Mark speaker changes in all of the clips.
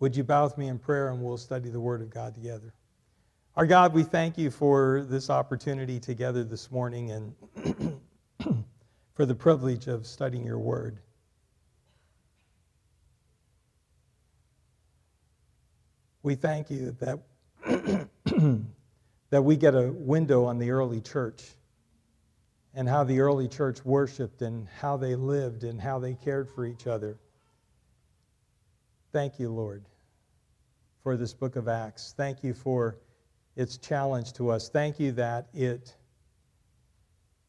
Speaker 1: Would you bow with me in prayer and we'll study the Word of God together? Our God, we thank you for this opportunity together this morning and for the privilege of studying your Word. We thank you that, that we get a window on the early church and how the early church worshiped and how they lived and how they cared for each other. Thank you, Lord, for this book of Acts. Thank you for its challenge to us. Thank you that it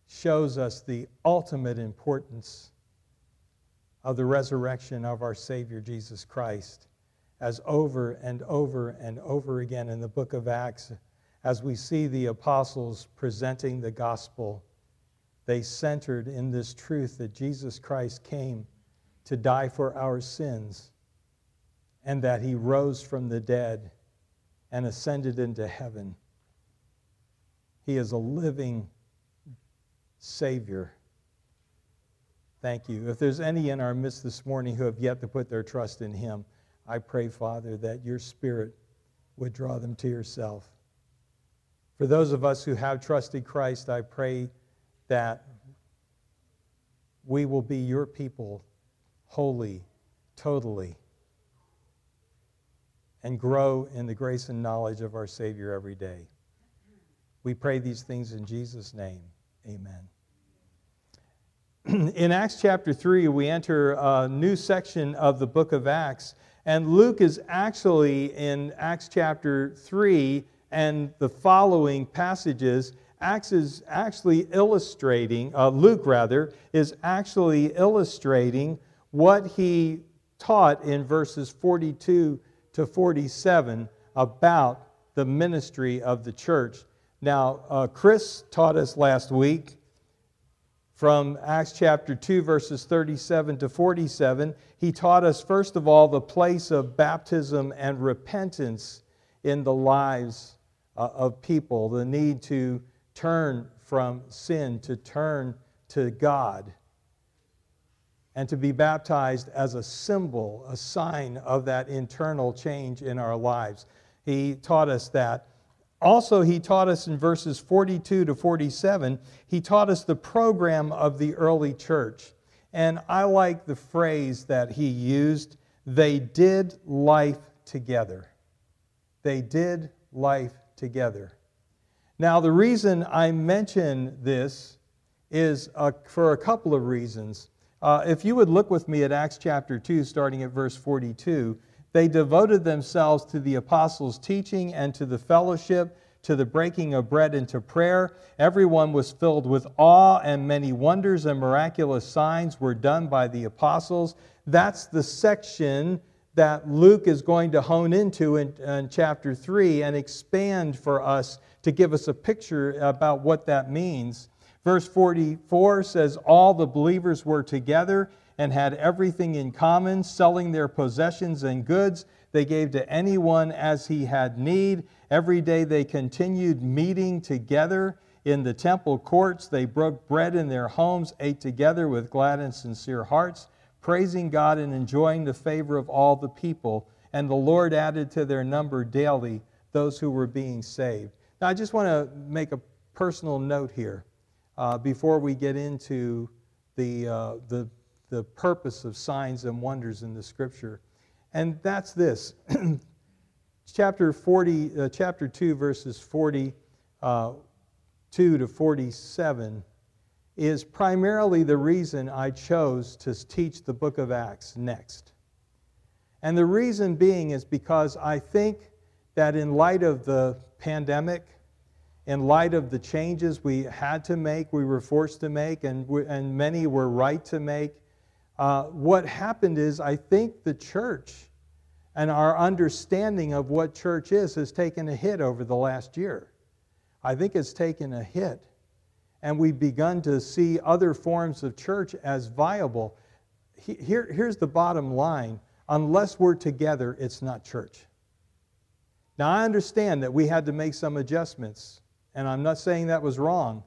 Speaker 1: shows us the ultimate importance of the resurrection of our Savior Jesus Christ, as over and over and over again in the book of Acts, as we see the apostles presenting the gospel, they centered in this truth that Jesus Christ came to die for our sins and that he rose from the dead and ascended into heaven. He is a living Savior. Thank you. If there's any in our midst this morning who have yet to put their trust in Him, I pray, Father, that your Spirit would draw them to yourself. For those of us who have trusted Christ, I pray that we will be your people, wholly, totally and grow in the grace and knowledge of our Savior every day. We pray these things in Jesus' name. Amen. in Acts chapter 3, we enter a new section of the book of Acts, and Luke is actually in Acts chapter 3 and the following passages. Acts is actually illustrating, uh, Luke rather, is actually illustrating what he taught in verses 42 to 47 about the ministry of the church. Now, uh, Chris taught us last week from Acts chapter 2, verses 37 to 47. He taught us, first of all, the place of baptism and repentance in the lives uh, of people, the need to turn from sin, to turn to God and to be baptized as a symbol, a sign of that internal change in our lives. He taught us that. Also, he taught us in verses 42 to 47, he taught us the program of the early church. And I like the phrase that he used they did life together. They did life together. Now, the reason I mention this is for a couple of reasons. Uh, if you would look with me at Acts chapter 2, starting at verse 42, they devoted themselves to the apostles' teaching and to the fellowship, to the breaking of bread and to prayer. Everyone was filled with awe, and many wonders and miraculous signs were done by the apostles. That's the section that Luke is going to hone into in, in, chapter 3 and expand for us to give us a picture about what that means. Verse 44 says, All the believers were together and had everything in common, selling their possessions and goods. They gave to anyone as he had need. Every day they continued meeting together in the temple courts. They broke bread in their homes, ate together with glad and sincere hearts, praising God and enjoying the favor of all the people. And the Lord added to their number daily those who were being saved. Now, I just want to make a personal note here uh, before we get into the, uh, the, the purpose of signs and wonders in the scripture. And that's this. chapter 40, uh, chapter 2, verses 42 uh, to 47 is primarily the reason I chose to teach the book of Acts next. And the reason being is because I think that in light of the pandemic, in light of the changes we had to make, we were forced to make, and, we, and many were right to make, uh, what happened is I think the church and our understanding of what church is has taken a hit over the last year. I think it's taken a hit. And we've begun to see other forms of church as viable. Here, here's the bottom line unless we're together, it's not church. Now, I understand that we had to make some adjustments and I'm not saying that was wrong,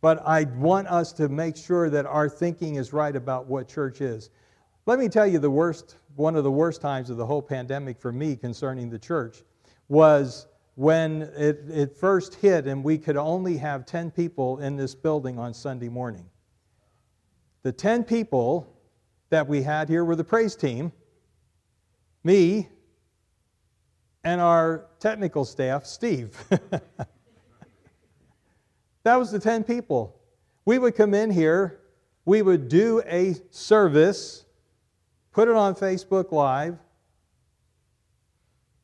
Speaker 1: but I want us to make sure that our thinking is right about what church is. Let me tell you the worst one of the worst times of the whole pandemic for me concerning the church was when it, it first hit and we could only have 10 people in this building on Sunday morning. The 10 people that we had here were the praise team, me, and our technical staff, Steve. that was the 10 people. We would come in here, we would do a service, put it on Facebook Live,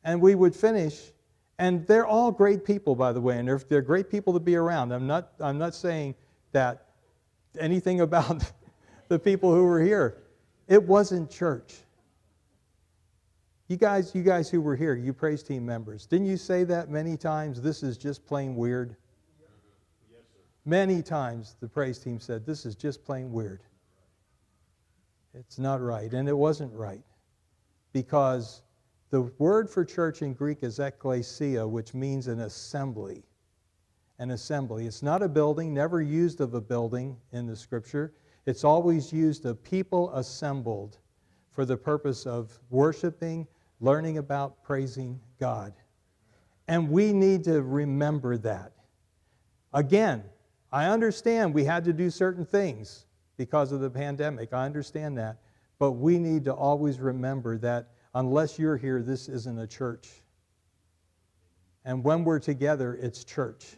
Speaker 1: and we would finish. And they're all great people, by the way, and they're, they're great people to be around. I'm not, I'm not saying that anything about the people who were here. It wasn't church. You guys, you guys who were here, you praise team members, didn't you say that many times? This is just plain weird. Many times the praise team said, This is just plain weird. It's not right. And it wasn't right. Because the word for church in Greek is ekklesia, which means an assembly. An assembly. It's not a building, never used of a building in the scripture. It's always used of people assembled for the purpose of worshiping, learning about praising God. And we need to remember that. Again, I understand we had to do certain things because of the pandemic. I understand that. But we need to always remember that unless you're here, this isn't a church. And when we're together, it's church.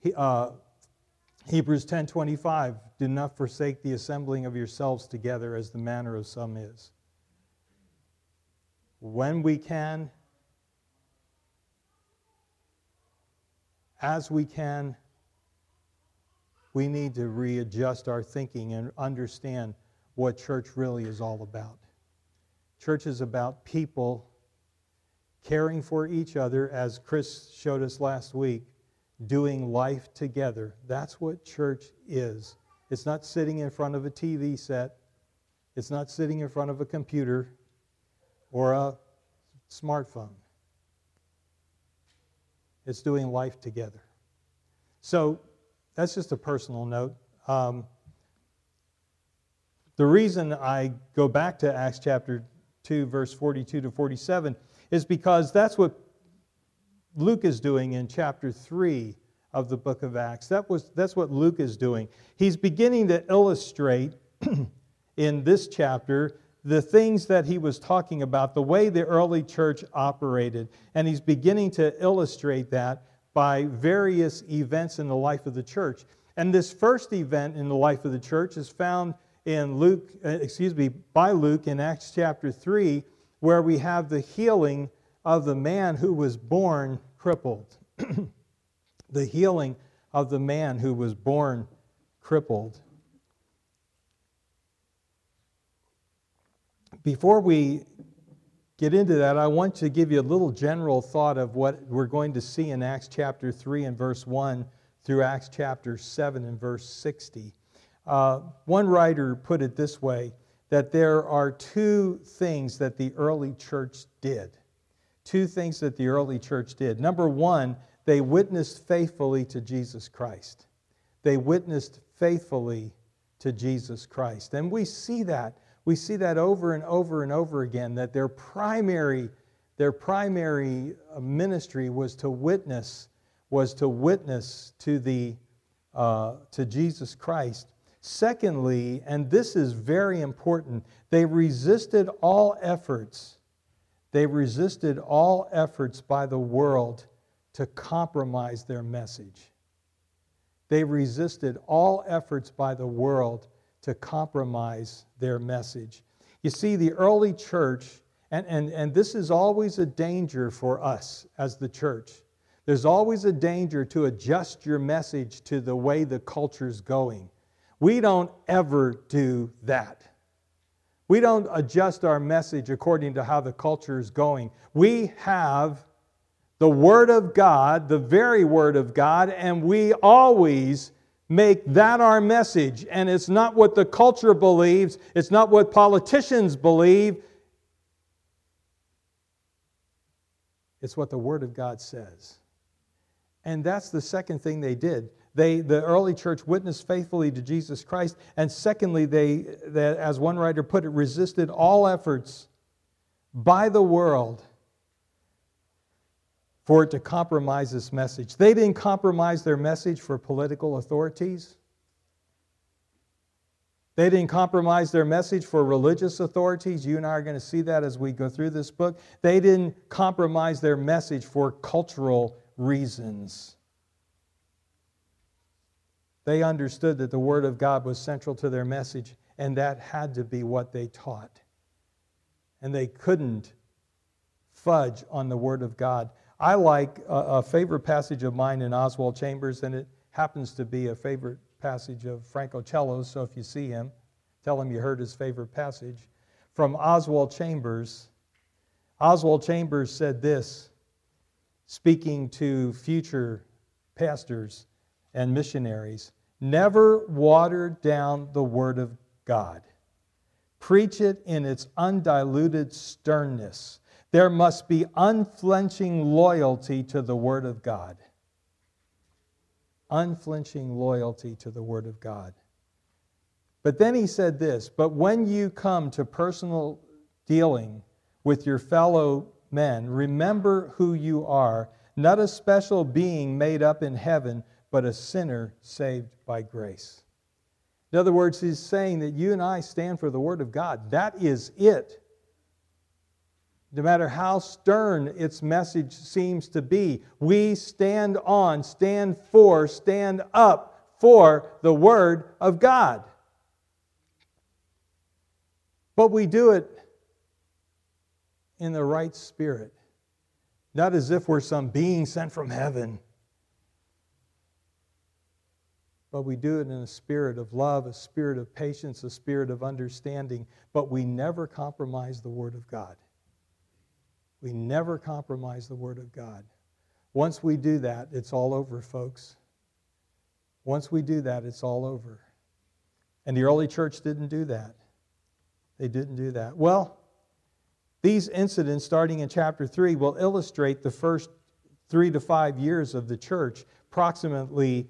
Speaker 1: He, uh, Hebrews 10:25 Do not forsake the assembling of yourselves together as the manner of some is. When we can as we can we need to readjust our thinking and understand what church really is all about. Church is about people caring for each other as Chris showed us last week doing life together. That's what church is. It's not sitting in front of a TV set, it's not sitting in front of a computer or a smartphone. It's doing life together. So that's just a personal note. Um, the reason I go back to Acts chapter 2, verse 42 to 47, is because that's what Luke is doing in chapter 3 of the book of Acts. That was, that's what Luke is doing. He's beginning to illustrate in this chapter the things that he was talking about, the way the early church operated. And he's beginning to illustrate that by various events in the life of the church. And this first event in the life of the church is found in Luke, uh, excuse me, by Luke in Acts chapter 3, where we have the healing of the man who was born crippled. the healing of the man who was born crippled. Before we get into that, I want to give you a little general thought of what we're going to see in Acts chapter 3 and verse 1 through Acts chapter 7 and verse 60. Uh, one writer put it this way that there are two things that the early church did two things that the early church did. Number one, they witnessed faithfully to Jesus Christ. They witnessed faithfully to Jesus Christ. And we see that. We see that over and over and over again that their primary their primary uh, ministry was to witness was to witness to the uh, to Jesus Christ. Secondly, and this is very important, they resisted all efforts they resisted all efforts by the world to compromise their message. They resisted all efforts by the world to compromise their message. You see, the early church, and, and, and this is always a danger for us as the church. There's always a danger to adjust your message to the way the culture's going. We don't ever do that. We don't adjust our message according to how the culture is going. We have the Word of God, the very Word of God, and we always make that our message. And it's not what the culture believes, it's not what politicians believe, it's what the Word of God says. And that's the second thing they did. They, the early church witnessed faithfully to Jesus Christ. And secondly, they, that, as one writer put it, resisted all efforts by the world for it to compromise this message. They didn't compromise their message for political authorities. They didn't compromise their message for religious authorities. You and I are going to see that as we go through this book. They didn't compromise their message for cultural reasons. They understood that the Word of God was central to their message, and that had to be what they taught. And they couldn't fudge on the Word of God. I like a, a favorite passage of mine in Oswald Chambers, and it happens to be a favorite passage of Frank Ochello's, so if you see him, tell him you heard his favorite passage. From Oswald Chambers, Oswald Chambers said this, speaking to future pastors and missionaries Never water down the Word of God. Preach it in its undiluted sternness. There must be unflinching loyalty to the Word of God. Unflinching loyalty to the Word of God. But then he said this But when you come to personal dealing with your fellow men, remember who you are, not a special being made up in heaven, but a sinner saved by grace. In other words, he's saying that you and I stand for the Word of God. That is it no matter how stern its message seems to be, we stand on, stand for, stand up for the Word of God. But we do it in the right spirit, not as if we're some being sent from heaven. But we do it in a spirit of love, a spirit of patience, a spirit of understanding. But we never compromise the Word of God. We never compromise the Word of God. Once we do that, it's all over, folks. Once we do that, it's all over. And the early church didn't do that. They didn't do that. Well, these incidents, starting in chapter 3, will illustrate the first three to five years of the church, approximately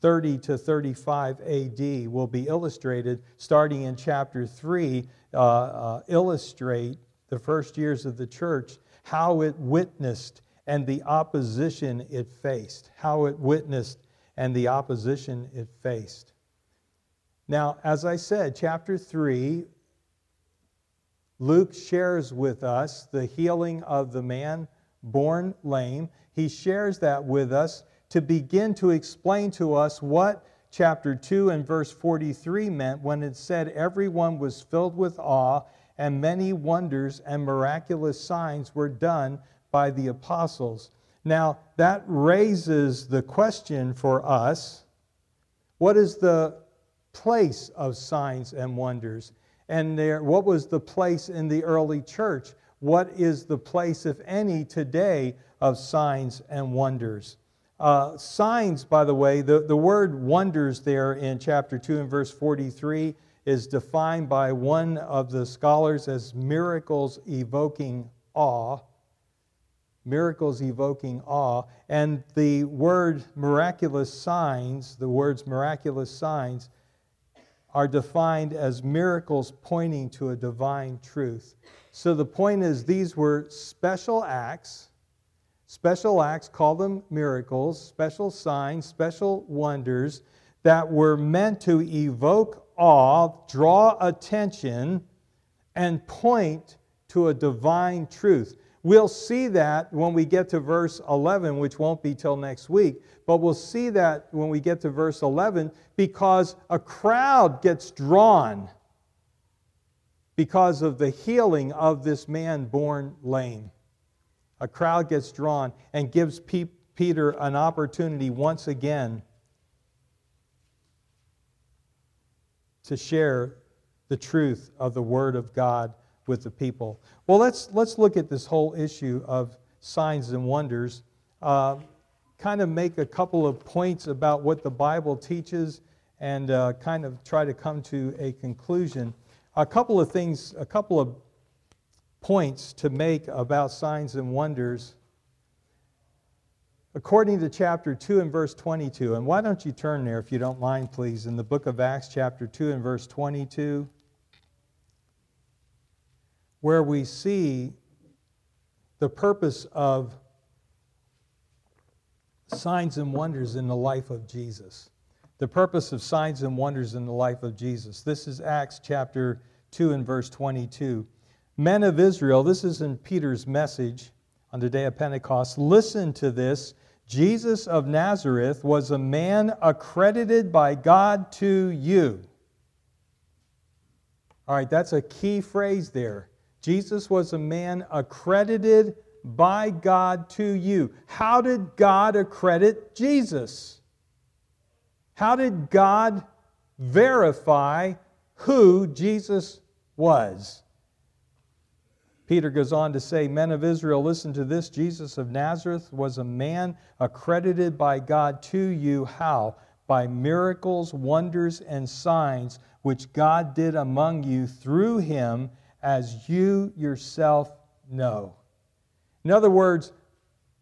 Speaker 1: 30 to 35 AD, will be illustrated starting in chapter 3, uh, uh, illustrate the first years of the church, how it witnessed and the opposition it faced. How it witnessed and the opposition it faced. Now, as I said, chapter 3, Luke shares with us the healing of the man born lame. He shares that with us to begin to explain to us what chapter 2 and verse 43 meant when it said, Everyone was filled with awe and many wonders and miraculous signs were done by the apostles. Now, that raises the question for us what is the place of signs and wonders? And there, what was the place in the early church? What is the place, if any, today of signs and wonders? Uh, signs, by the way, the, the word wonders there in chapter 2 and verse 43 is defined by one of the scholars as miracles evoking awe. Miracles evoking awe. And the word miraculous signs, the words miraculous signs, are defined as miracles pointing to a divine truth. So the point is, these were special acts, special acts, call them miracles, special signs, special wonders that were meant to evoke awe, draw attention, and point to a divine truth. We'll see that when we get to verse 11, which won't be till next week, but we'll see that when we get to verse 11 because a crowd gets drawn because of the healing of this man born lame. A crowd gets drawn and gives Peter an opportunity once again to share the truth of the Word of God with the people. Well, let's, let's look at this whole issue of signs and wonders. Uh, kind of make a couple of points about what the Bible teaches and uh, kind of try to come to a conclusion. A couple of things, a couple of points to make about signs and wonders. According to chapter 2 and verse 22. And why don't you turn there, if you don't mind, please, in the book of Acts, chapter 2 and verse 22, where we see the purpose of signs and wonders in the life of Jesus. The purpose of signs and wonders in the life of Jesus. This is Acts chapter 2 and verse 22. Men of Israel, this is in Peter's message on the day of Pentecost. Listen to this. Jesus of Nazareth was a man accredited by God to you. All right, that's a key phrase there. Jesus was a man accredited by God to you. How did God accredit Jesus? How did God verify who Jesus was? Peter goes on to say, Men of Israel, listen to this. Jesus of Nazareth was a man accredited by God to you. How? By miracles, wonders, and signs which God did among you through him, as you yourself know. In other words,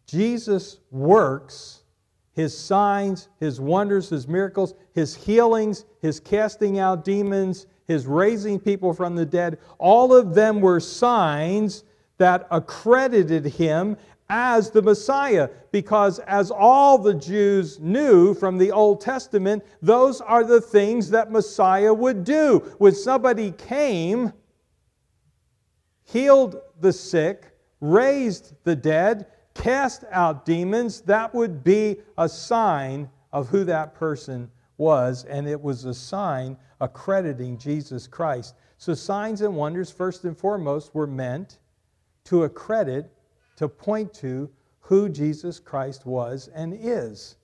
Speaker 1: Jesus' works, his signs, his wonders, his miracles, his healings, his casting out demons, his raising people from the dead, all of them were signs that accredited him as the Messiah. Because as all the Jews knew from the Old Testament, those are the things that Messiah would do. When somebody came, healed the sick, raised the dead, cast out demons, that would be a sign of who that person was, and it was a sign accrediting Jesus Christ. So, signs and wonders, first and foremost, were meant to accredit, to point to who Jesus Christ was and is.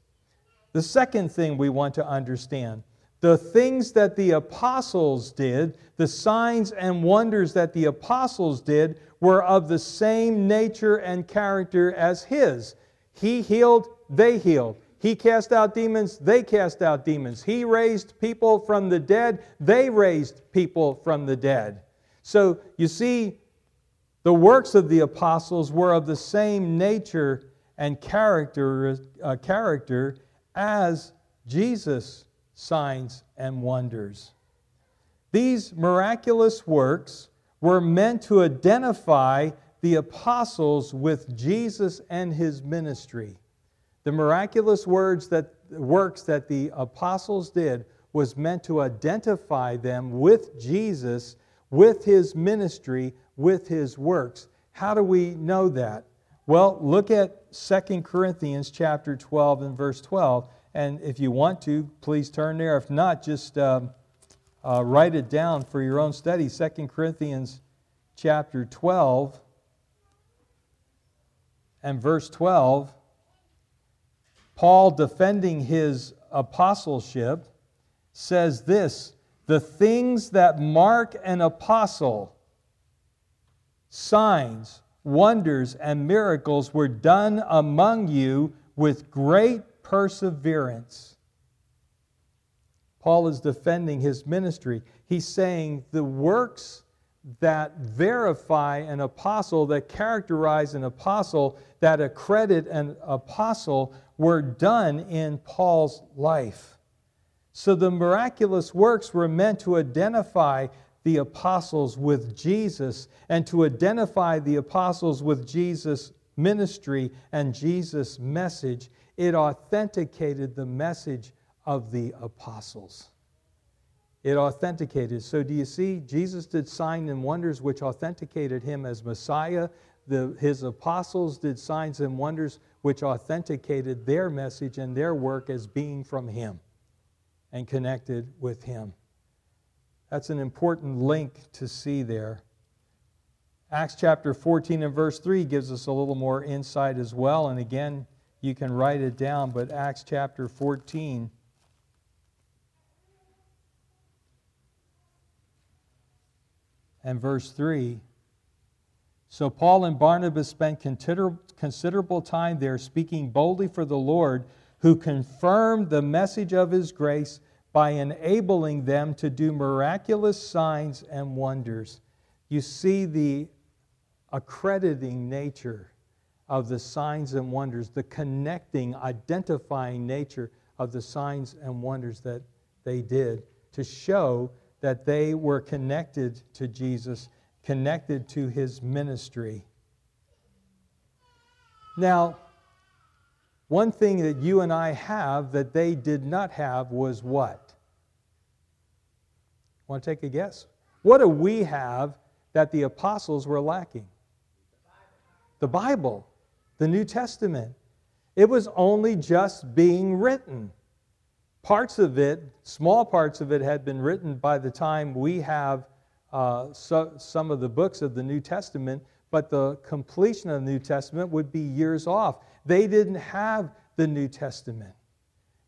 Speaker 1: The second thing we want to understand the things that the apostles did, the signs and wonders that the apostles did, were of the same nature and character as his. He healed, they healed. He cast out demons, they cast out demons. He raised people from the dead, they raised people from the dead. So you see, the works of the apostles were of the same nature and character, uh, character as Jesus' signs and wonders. These miraculous works were meant to identify the apostles with Jesus and his ministry. The miraculous words that, works that the apostles did was meant to identify them with Jesus, with his ministry, with his works. How do we know that? Well, look at 2 Corinthians chapter 12 and verse 12. And if you want to, please turn there. If not, just um, uh, write it down for your own study. 2 Corinthians chapter 12 and verse 12 Paul, defending his apostleship, says this The things that mark an apostle, signs, wonders, and miracles, were done among you with great perseverance. Paul is defending his ministry. He's saying the works that verify an apostle, that characterize an apostle, that accredit an apostle, were done in Paul's life. So the miraculous works were meant to identify the apostles with Jesus and to identify the apostles with Jesus' ministry and Jesus' message. It authenticated the message of the apostles. It authenticated. So, do you see? Jesus did signs and wonders which authenticated him as Messiah. The, his apostles did signs and wonders which authenticated their message and their work as being from Him and connected with Him. That's an important link to see there. Acts chapter 14 and verse 3 gives us a little more insight as well. And again, you can write it down, but Acts chapter 14. And verse 3 so Paul and Barnabas spent considerable time there speaking boldly for the Lord, who confirmed the message of his grace by enabling them to do miraculous signs and wonders. You see the accrediting nature of the signs and wonders, the connecting, identifying nature of the signs and wonders that they did to show that they were connected to Jesus, connected to his ministry. Now, one thing that you and I have that they did not have was what? Want to take a guess? What do we have that the apostles were lacking? The Bible, the New Testament. It was only just being written. Parts of it, small parts of it, had been written by the time we have uh, so, some of the books of the New Testament, but the completion of the New Testament would be years off. They didn't have the New Testament.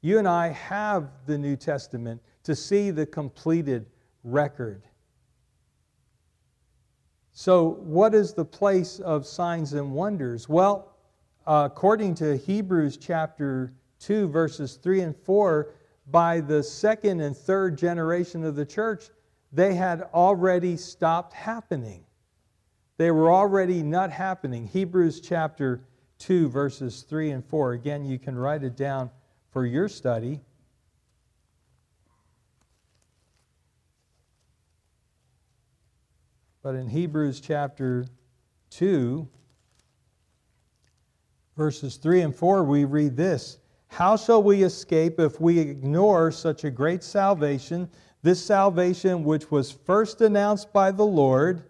Speaker 1: You and I have the New Testament to see the completed record. So, what is the place of signs and wonders? Well, uh, according to Hebrews chapter 2, verses 3 and 4, by the second and third generation of the church, they had already stopped happening. They were already not happening. Hebrews chapter 2, verses 3 and 4. Again, you can write it down for your study. But in Hebrews chapter 2, verses 3 and 4, we read this How shall we escape if we ignore such a great salvation? This salvation, which was first announced by the Lord,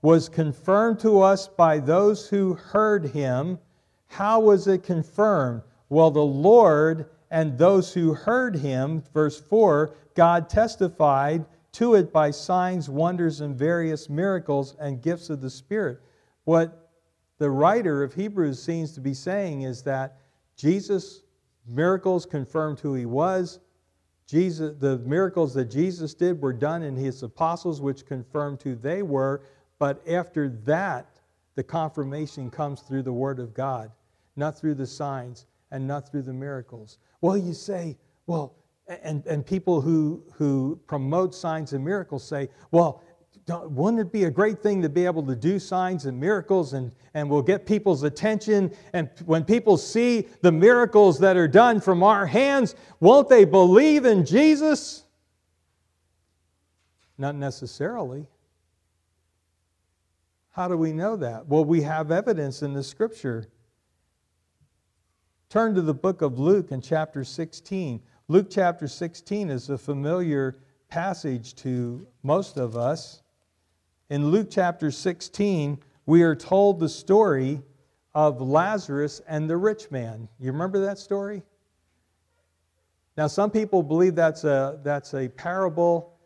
Speaker 1: was confirmed to us by those who heard him. How was it confirmed? Well, the Lord and those who heard him, verse 4, God testified to it by signs, wonders, and various miracles and gifts of the Spirit. What the writer of Hebrews seems to be saying is that Jesus' miracles confirmed who he was. Jesus, the miracles that Jesus did were done in his apostles, which confirmed who they were. But after that, the confirmation comes through the Word of God, not through the signs and not through the miracles. Well, you say, well, and, and people who, who promote signs and miracles say, well, wouldn't it be a great thing to be able to do signs and miracles and, and we'll get people's attention? And when people see the miracles that are done from our hands, won't they believe in Jesus? Not necessarily. How do we know that? Well, we have evidence in the scripture. Turn to the book of Luke in chapter 16. Luke chapter 16 is a familiar passage to most of us. In Luke chapter 16, we are told the story of Lazarus and the rich man. You remember that story? Now, some people believe that's a, that's a parable.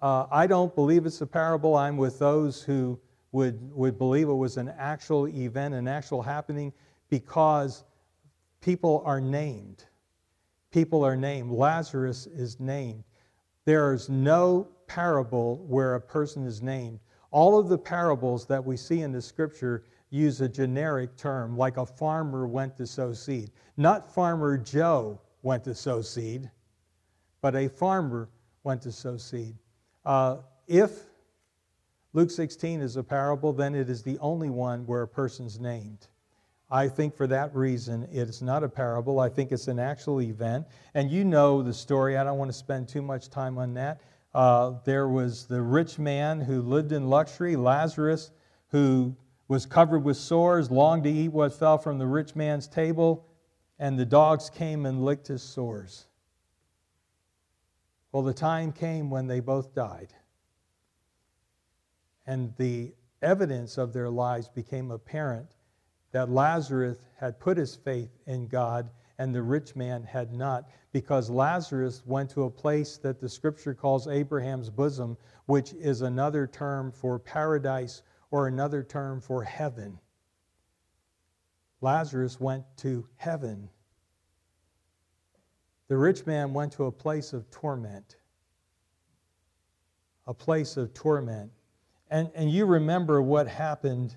Speaker 1: Uh, I don't believe it's a parable. I'm with those who would, would believe it was an actual event, an actual happening, because people are named. People are named. Lazarus is named. There is no parable where a person is named. All of the parables that we see in the scripture use a generic term, like a farmer went to sow seed. Not farmer Joe went to sow seed, but a farmer went to sow seed. Uh, if Luke 16 is a parable, then it is the only one where a person's named. I think for that reason, it's not a parable. I think it's an actual event. And you know the story. I don't want to spend too much time on that. Uh, there was the rich man who lived in luxury, Lazarus, who was covered with sores, longed to eat what fell from the rich man's table, and the dogs came and licked his sores. Well, the time came when they both died and the evidence of their lives became apparent that Lazarus had put his faith in God and the rich man had not, because Lazarus went to a place that the scripture calls Abraham's bosom, which is another term for paradise or another term for heaven. Lazarus went to heaven. The rich man went to a place of torment. A place of torment. And, and you remember what happened.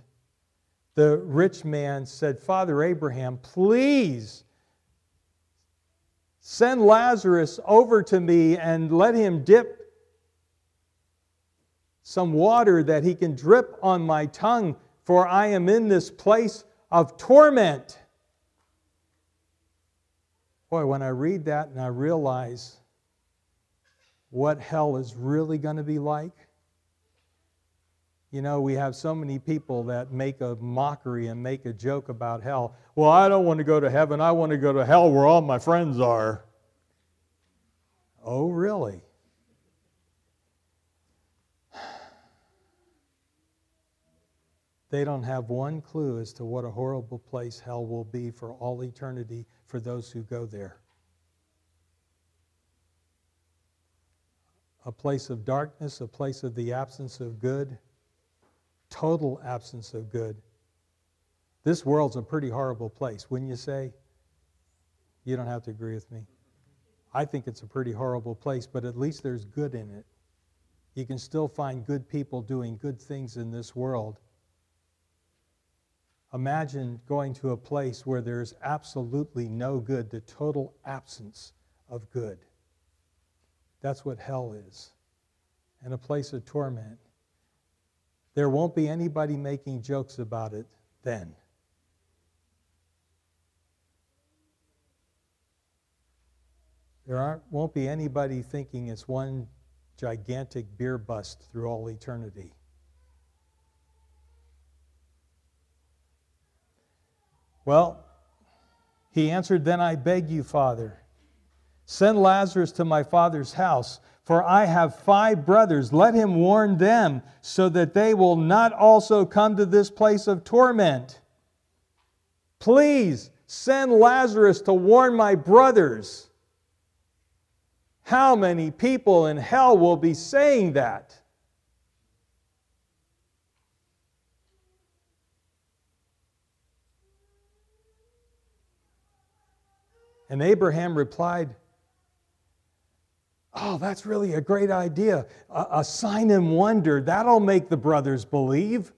Speaker 1: The rich man said, Father Abraham, please send Lazarus over to me and let him dip some water that he can drip on my tongue, for I am in this place of torment. Boy, when I read that and I realize what hell is really going to be like, you know, we have so many people that make a mockery and make a joke about hell. Well, I don't want to go to heaven. I want to go to hell where all my friends are. Oh, really? They don't have one clue as to what a horrible place hell will be for all eternity for those who go there. A place of darkness, a place of the absence of good, total absence of good. This world's a pretty horrible place, wouldn't you say? You don't have to agree with me. I think it's a pretty horrible place, but at least there's good in it. You can still find good people doing good things in this world. Imagine going to a place where there's absolutely no good, the total absence of good. That's what hell is, and a place of torment. There won't be anybody making jokes about it then. There won't be anybody thinking it's one gigantic beer bust through all eternity. Well, he answered, Then I beg you, Father, send Lazarus to my father's house, for I have five brothers. Let him warn them, so that they will not also come to this place of torment. Please send Lazarus to warn my brothers. How many people in hell will be saying that? And Abraham replied, Oh, that's really a great idea. A, a, sign and wonder, that'll make the brothers believe.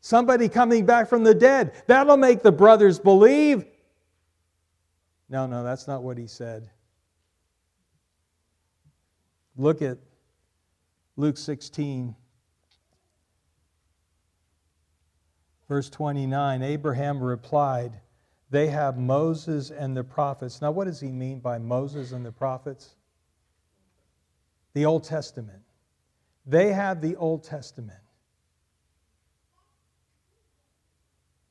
Speaker 1: Somebody coming back from the dead, that'll make the brothers believe. No, no, that's not what he said. Look at Luke 16, verse 29. Abraham replied, They have Moses and the prophets. Now, what does he mean by Moses and the prophets? The Old Testament. They have the Old Testament.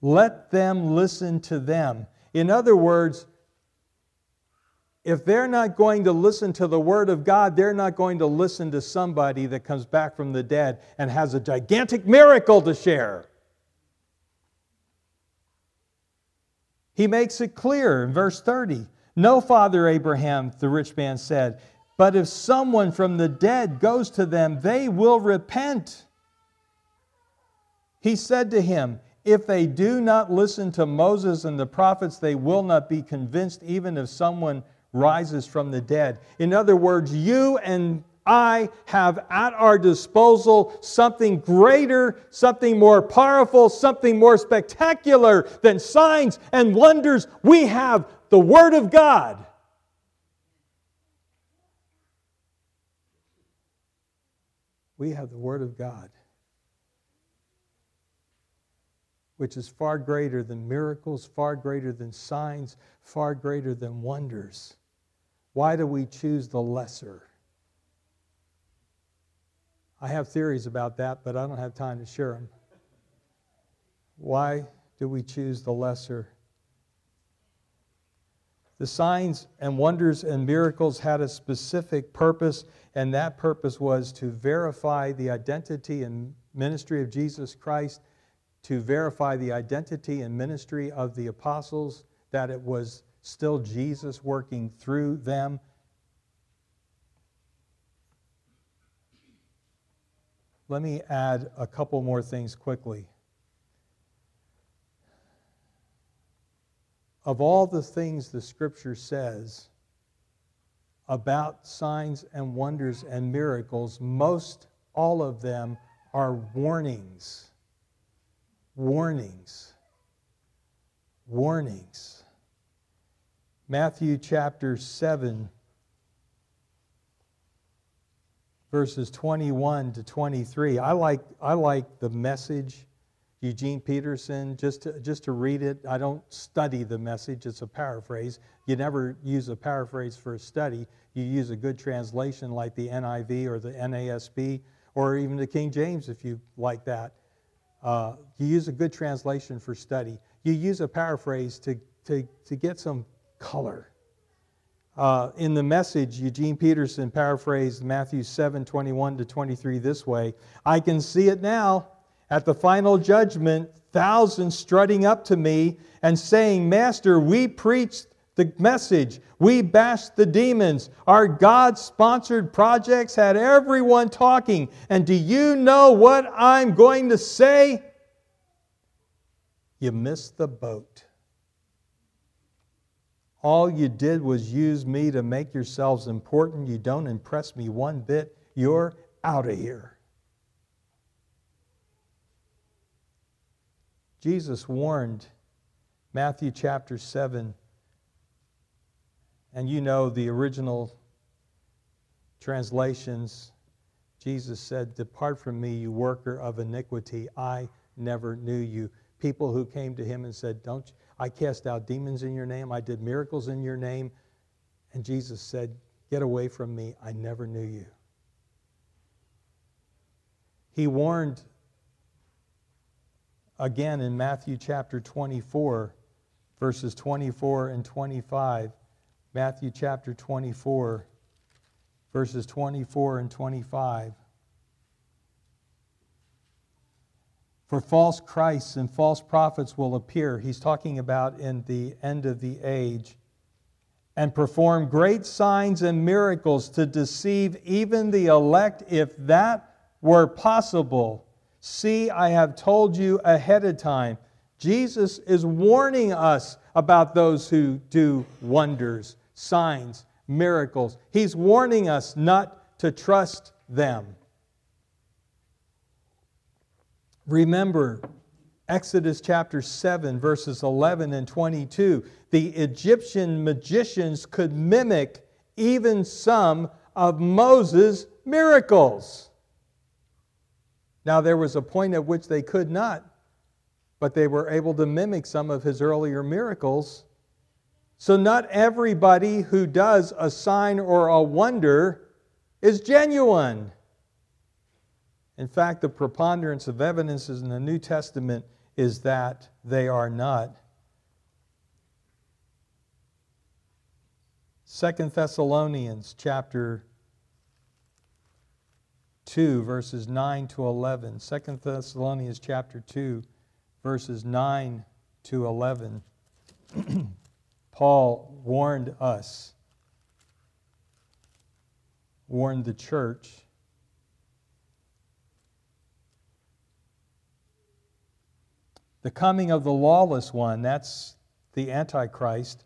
Speaker 1: Let them listen to them. In other words, if they're not going to listen to the Word of God, they're not going to listen to somebody that comes back from the dead and has a gigantic miracle to share. He makes it clear in verse 30 No, Father Abraham, the rich man said, but if someone from the dead goes to them, they will repent. He said to him, If they do not listen to Moses and the prophets, they will not be convinced, even if someone rises from the dead. In other words, you and I have at our disposal something greater, something more powerful, something more spectacular than signs and wonders. We have the Word of God. We have the Word of God, which is far greater than miracles, far greater than signs, far greater than wonders. Why do we choose the lesser? I have theories about that, but I don't have time to share them. Why do we choose the lesser? The signs and wonders and miracles had a specific purpose, and that purpose was to verify the identity and ministry of Jesus Christ, to verify the identity and ministry of the apostles, that it was still Jesus working through them. Let me add a couple more things quickly. Of all the things the scripture says about signs and wonders and miracles, most all of them are warnings. Warnings. Warnings. Matthew chapter 7, verses 21 to 23. I like, I like the message Eugene Peterson, just to, just to read it. I don't study the message, it's a paraphrase. You never use a paraphrase for a study. You use a good translation like the NIV or the NASB or even the King James if you like that. Uh, you use a good translation for study. You use a paraphrase to, to, to get some color. Uh, in the message, Eugene Peterson paraphrased Matthew 7 21 to 23 this way I can see it now. At the final judgment, thousands strutting up to me and saying, Master, we preached the message. We bashed the demons. Our God sponsored projects had everyone talking. And do you know what I'm going to say? You missed the boat. All you did was use me to make yourselves important. You don't impress me one bit. You're out of here. Jesus warned Matthew chapter 7 and you know the original translations, Jesus said, Depart from me, you worker of iniquity. I never knew you. People who came to him and said, Don't you, I cast out demons in your name, I did miracles in your name. And Jesus said, Get away from me, I never knew you. He warned again in Matthew chapter 24, verses 24 and 25 Matthew chapter 24, verses 24 and 25. For false Christs and false prophets will appear, he's talking about in the end of the age, and perform great signs and miracles to deceive even the elect, if that were possible. See, I have told you ahead of time. Jesus is warning us about those who do wonders signs, miracles. He's warning us not to trust them. Remember, Exodus chapter 7, verses 11 and 22. The Egyptian magicians could mimic even some of Moses' miracles. Now, there was a point at which they could not, but they were able to mimic some of his earlier miracles. So, not everybody who does a sign or a wonder is genuine. In fact, the preponderance of evidences in the New Testament is that they are not. Second Thessalonians chapter 2 verses 9 to 11. Second Thessalonians chapter 2 verses 9 to 11. Paul warned us, warned the church. The coming of the lawless one, that's the Antichrist,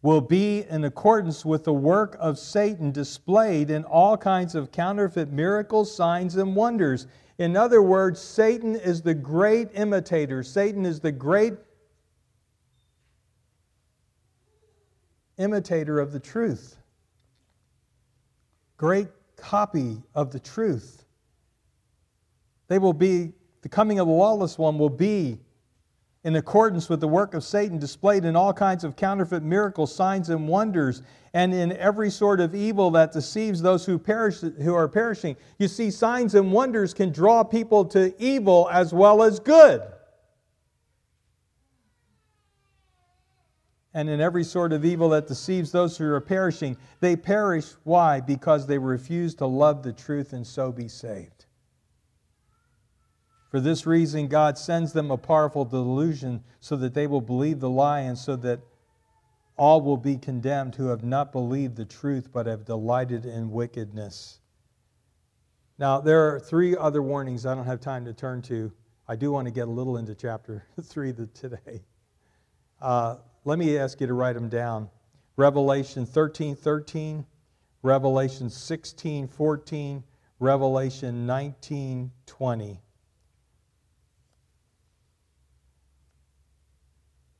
Speaker 1: will be in accordance with the work of Satan displayed in all kinds of counterfeit miracles, signs, and wonders. In other words, Satan is the great imitator. Satan is the great imitator of the truth, great copy of the truth. They will be, the coming of the lawless one will be in accordance with the work of Satan displayed in all kinds of counterfeit miracles, signs, and wonders, and in every sort of evil that deceives those who, perish, who are perishing. You see, signs and wonders can draw people to evil as well as good. and in every sort of evil that deceives those who are perishing. They perish. Why? Because they refuse to love the truth and so be saved. For this reason, God sends them a powerful delusion so that they will believe the lie and so that all will be condemned who have not believed the truth but have delighted in wickedness. Now, there are three other warnings I don't have time to turn to. I do want to get a little into chapter 3 today. Uh, let me ask you to write them down. Revelation 13 13, Revelation 16 14, Revelation 19 20.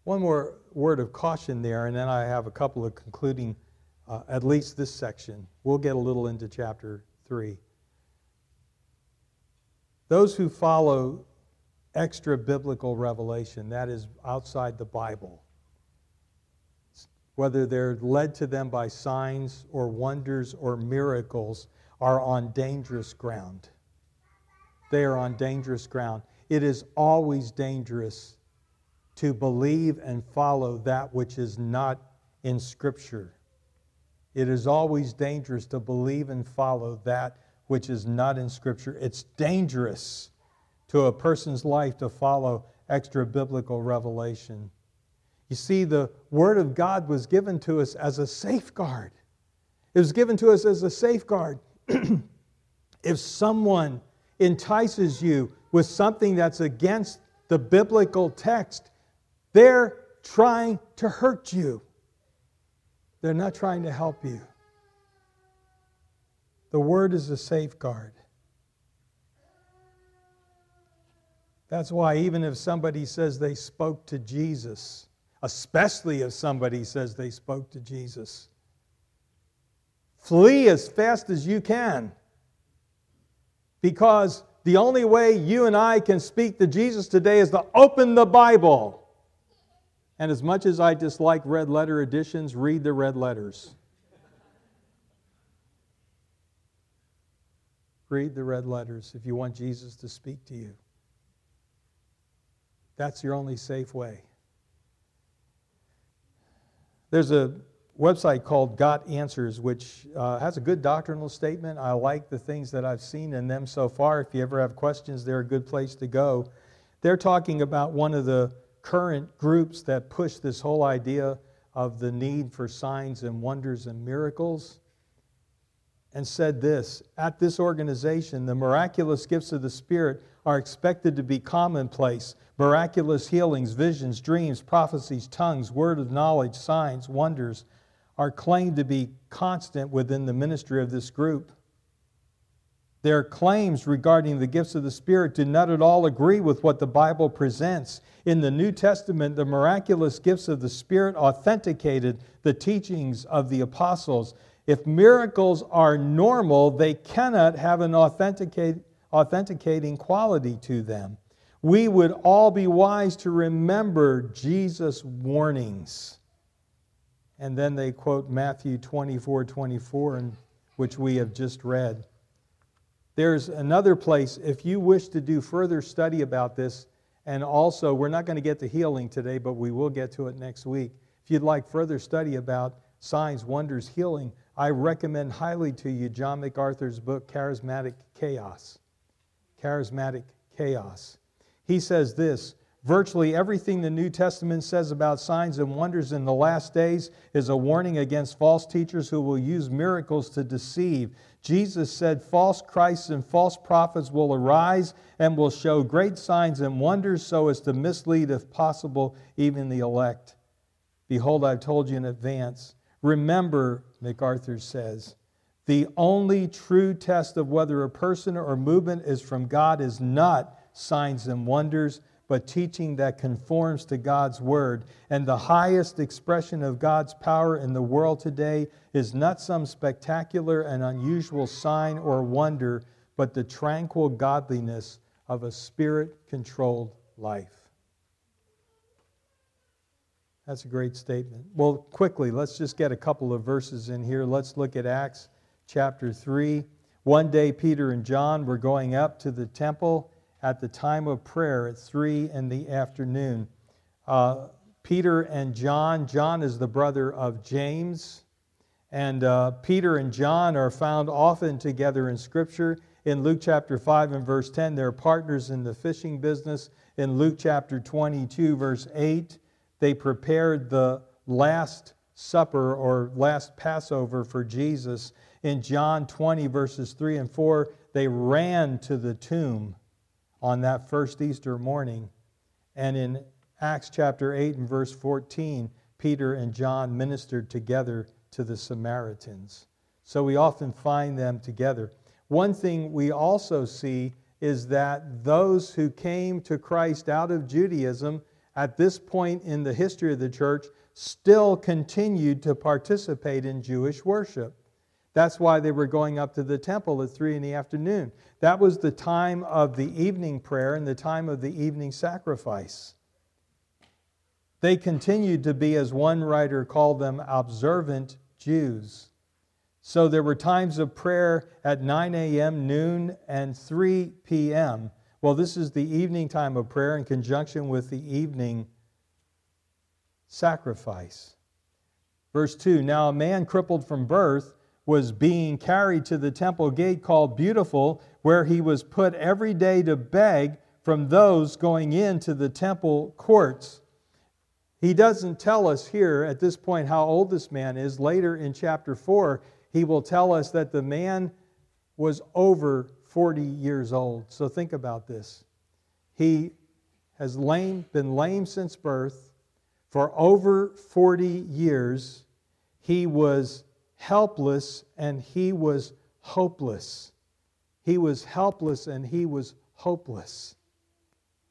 Speaker 1: One more word of caution there, and then I have a couple of concluding, uh, at least this section. We'll get a little into chapter 3. Those who follow extra biblical revelation, that is outside the Bible. Whether they're led to them by signs or wonders or miracles, are on dangerous ground. They are on dangerous ground. It is always dangerous to believe and follow that which is not in Scripture. It is always dangerous to believe and follow that which is not in Scripture. It's dangerous to a person's life to follow extra biblical revelation. You see, the Word of God was given to us as a safeguard. It was given to us as a safeguard. if someone entices you with something that's against the biblical text, they're trying to hurt you. They're not trying to help you. The word is a safeguard. That's why, even if somebody says they spoke to Jesus, especially if somebody says they spoke to Jesus, flee as fast as you can. Because the only way you and I can speak to Jesus today is to open the Bible. And as much as I dislike red letter editions, read the red letters. Read the red letters if you want Jesus to speak to you. That's your only safe way. There's a website called Got Answers, which uh, has a good doctrinal statement. I like the things that I've seen in them so far. If you ever have questions, they're a good place to go. They're talking about one of the current groups that push this whole idea of the need for signs and wonders and miracles and said this At this organization, the miraculous gifts of the Spirit are expected to be commonplace. Miraculous healings, visions, dreams, prophecies, tongues, word of knowledge, signs, wonders are claimed to be constant within the ministry of this group. Their claims regarding the gifts of the Spirit do not at all agree with what the Bible presents. In the New Testament, the miraculous gifts of the Spirit authenticated the teachings of the apostles. If miracles are normal, they cannot have an authenticating quality to them. We would all be wise to remember Jesus' warnings. And then they quote Matthew 24 24, which we have just read. There's another place, if you wish to do further study about this, and also, we're not going to get to healing today, but we will get to it next week. If you'd like further study about signs, wonders, healing, I recommend highly to you John MacArthur's book, Charismatic Chaos. Charismatic Chaos. He says this Virtually everything the New Testament says about signs and wonders in the last days is a warning against false teachers who will use miracles to deceive. Jesus said, False Christs and false prophets will arise and will show great signs and wonders so as to mislead, if possible, even the elect. Behold, I've told you in advance. Remember, MacArthur says, the only true test of whether a person or movement is from God is not signs and wonders but teaching that conforms to God's Word. And the highest expression of God's power in the world today is not some spectacular and unusual sign or wonder, but the tranquil godliness of a spirit controlled life. That's a great statement. Well, quickly, let's just get a couple of verses in here. Let's look at Acts chapter 3. One day, Peter and John were going up to the temple at the time of prayer at 3 in the afternoon. Uh, Peter and John, John is the brother of James, and uh, Peter and John are found often together in Scripture. In Luke chapter 5 and verse 10, they're partners in the fishing business. In Luke chapter 22, verse 8, they prepared the Last Supper or Last Passover for Jesus. In John 20, verses 3 and 4, they ran to the tomb on that first Easter morning. And in Acts chapter 8 and verse 14, Peter and John ministered together to the Samaritans. So we often find them together. One thing we also see is that those who came to Christ out of Judaism at this point in the history of the church still continued to participate in Jewish worship. That's why they were going up to the temple at 3 in the afternoon. That was the time of the evening prayer and the time of the evening sacrifice. They continued to be, as one writer called them, observant Jews. So there were times of prayer at 9 a.m., noon, and 3 p.m. Well, this is the evening time of prayer in conjunction with the evening sacrifice. Verse 2 Now a man crippled from birth was being carried to the temple gate called Beautiful, where he was put every day to beg from those going into the temple courts. He doesn't tell us here at this point how old this man is. Later in chapter 4, he will tell us that the man was over 40 years old. So think about this. He has lame, been lame since birth. For over 40 years, he was helpless and he was hopeless. He was helpless and he was hopeless.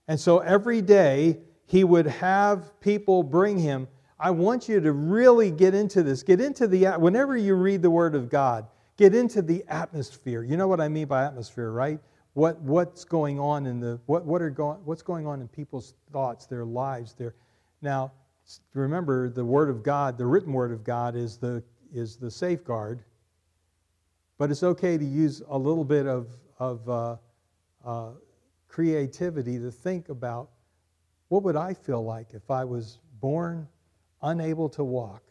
Speaker 1: And so every day he would have people bring him. I want you to really get into this. Get into the, whenever you read the Word of God, get into the atmosphere. You know what I mean by atmosphere, right? What, what's going on in the, what, what are going, what's going on in people's thoughts, their lives, their, now, remember the Word of God, the written Word of God is the is the safeguard, but it's okay to use a little bit of, of uh, uh, creativity to think about what would I feel like if I was born unable to walk?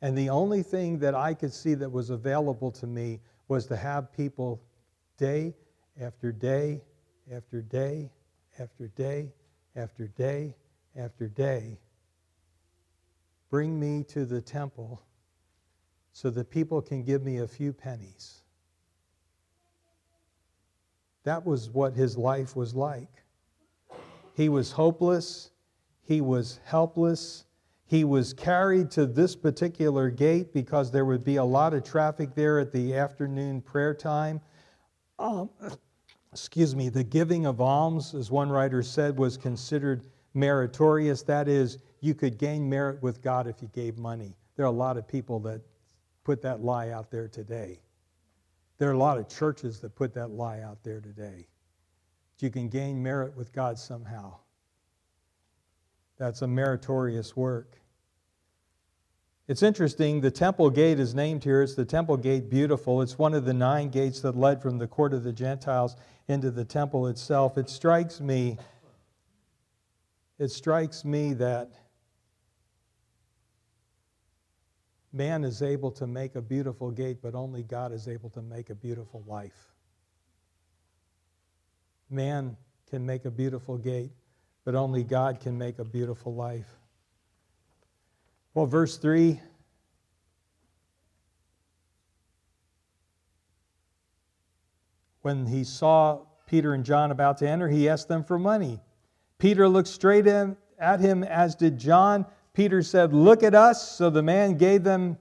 Speaker 1: And the only thing that I could see that was available to me was to have people day after day after day after day after day after day bring me to the temple so that people can give me a few pennies. That was what his life was like. He was hopeless, he was helpless. He was carried to this particular gate because there would be a lot of traffic there at the afternoon prayer time. Um, excuse me, the giving of alms, as one writer said, was considered meritorious. That is, you could gain merit with God if you gave money. There are a lot of people that put that lie out there today. There are a lot of churches that put that lie out there today. You can gain merit with God somehow. That's a meritorious work. It's interesting, the temple gate is named here. It's the temple gate beautiful. It's one of the nine gates that led from the court of the Gentiles into the temple itself. It strikes me, it strikes me that Man is able to make a beautiful gate, but only God is able to make a beautiful life. Man can make a beautiful gate, but only God can make a beautiful life. Well, verse 3 When he saw Peter and John about to enter, he asked them for money. Peter looked straight at him, as did John. Peter said, Look at us. So the man gave them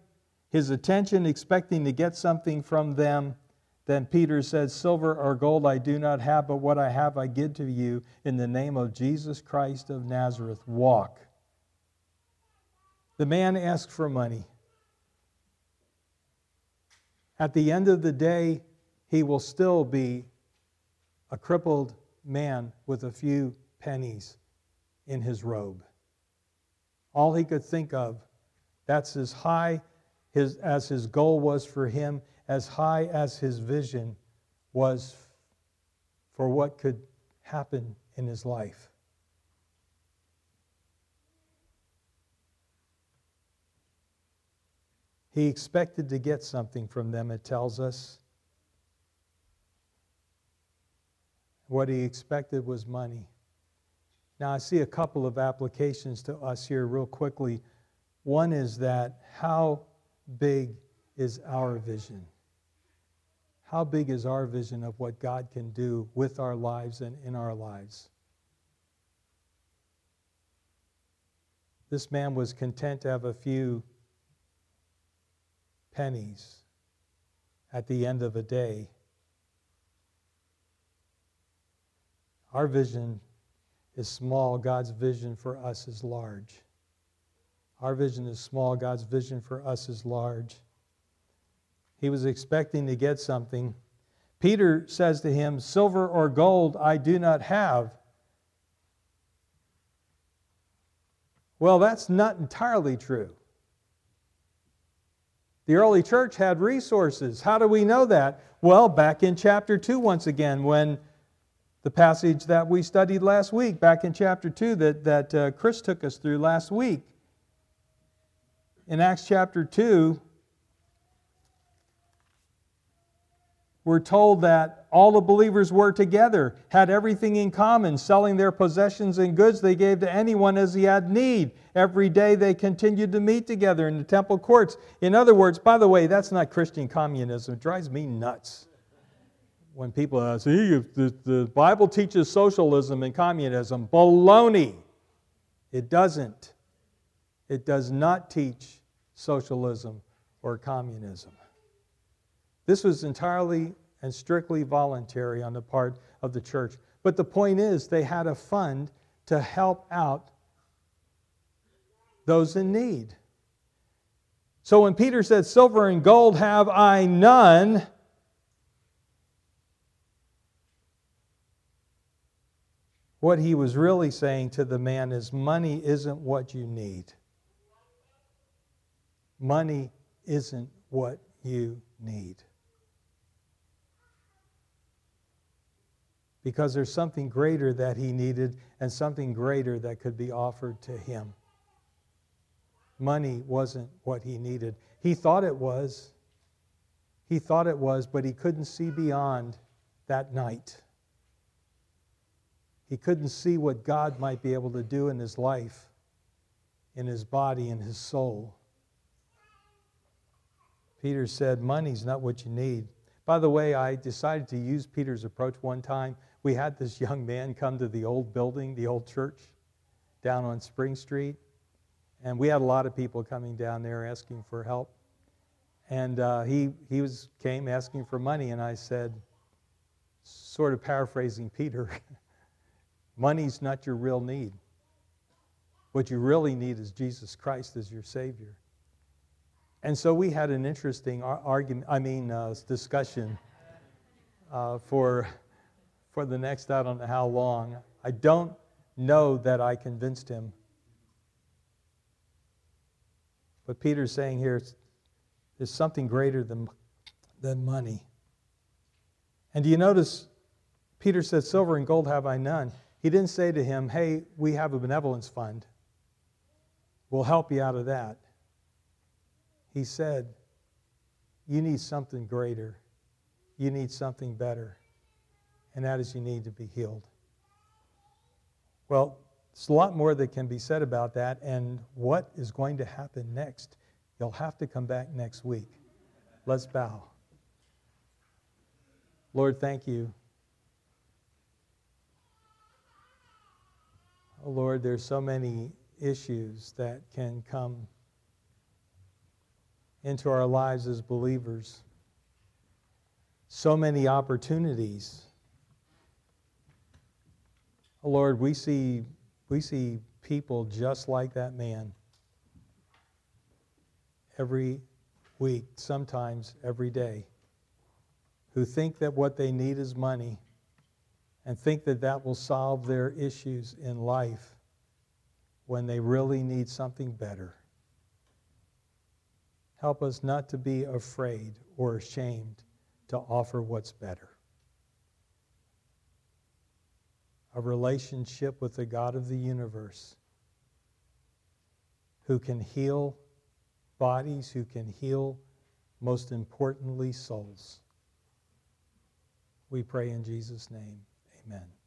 Speaker 1: his attention, expecting to get something from them. Then Peter said, Silver or gold I do not have, but what I have I give to you. In the name of Jesus Christ of Nazareth, walk. The man asked for money. At the end of the day, he will still be a crippled man with a few pennies in his robe all he could think of. That's as high his, as his goal was for him, as high as his vision was for what could happen in his life. He expected to get something from them, it tells us. What he expected was money. Now, I see a couple of applications to us here, real quickly. One is that how big is our vision? How big is our vision of what God can do with our lives and in our lives? This man was content to have a few pennies at the end of a day. Our vision is small, God's vision for us is large. Our vision is small, God's vision for us is large. He was expecting to get something. Peter says to him, Silver or gold I do not have. Well, that's not entirely true. The early church had resources. How do we know that? Well, back in chapter 2, once again, when the passage that we studied last week, back in chapter 2 that, that uh, Chris took us through last week. In Acts chapter 2, we're told that all the believers were together, had everything in common, selling their possessions and goods they gave to anyone as he had need. Every day they continued to meet together in the temple courts. In other words, by the way, that's not Christian communism. It drives me nuts. When people say, the, the Bible teaches socialism and communism, baloney. It doesn't. It does not teach socialism or communism. This was entirely and strictly voluntary on the part of the church. But the point is, they had a fund to help out those in need. So when Peter said, Silver and gold have I none, what he was really saying to the man is, Money isn't what you need. Money isn't what you need. because there's something greater that he needed and something greater that could be offered to him. Money wasn't what he needed. He thought it was. He thought it was, but he couldn't see beyond that night. He couldn't see what God might be able to do in his life, in his body, in his soul. Peter said, Money's not what you need. By the way, I decided to use Peter's approach one time we had this young man come to the old building, the old church down on Spring Street. And we had a lot of people coming down there asking for help. And uh, he, he was, came asking for money, and I said, sort of paraphrasing Peter, money's not your real need. What you really need is Jesus Christ as your Savior. And so we had an interesting argument, I mean, uh, discussion uh, for for the next I don't know how long. I don't know that I convinced him. But Peter's saying here there's something greater than, than money. And do you notice Peter said, Silver and gold have I none. He didn't say to him, Hey, we have a benevolence fund. We'll help you out of that. He said, You need something greater. You need something better and that is you need to be healed. Well, there's a lot more that can be said about that, and what is going to happen next? You'll have to come back next week. Let's bow. Lord, thank you. Oh, Lord, there's so many issues that can come into our lives as believers. So many opportunities oh, Lord, we see, we see people just like that man every week, sometimes every day, who think that what they need is money and think that that will solve their issues in life when they really need something better. Help us not to be afraid or ashamed to offer what's better. a relationship with the God of the universe who can heal bodies, who can heal, most importantly, souls. We pray in Jesus' name. Amen.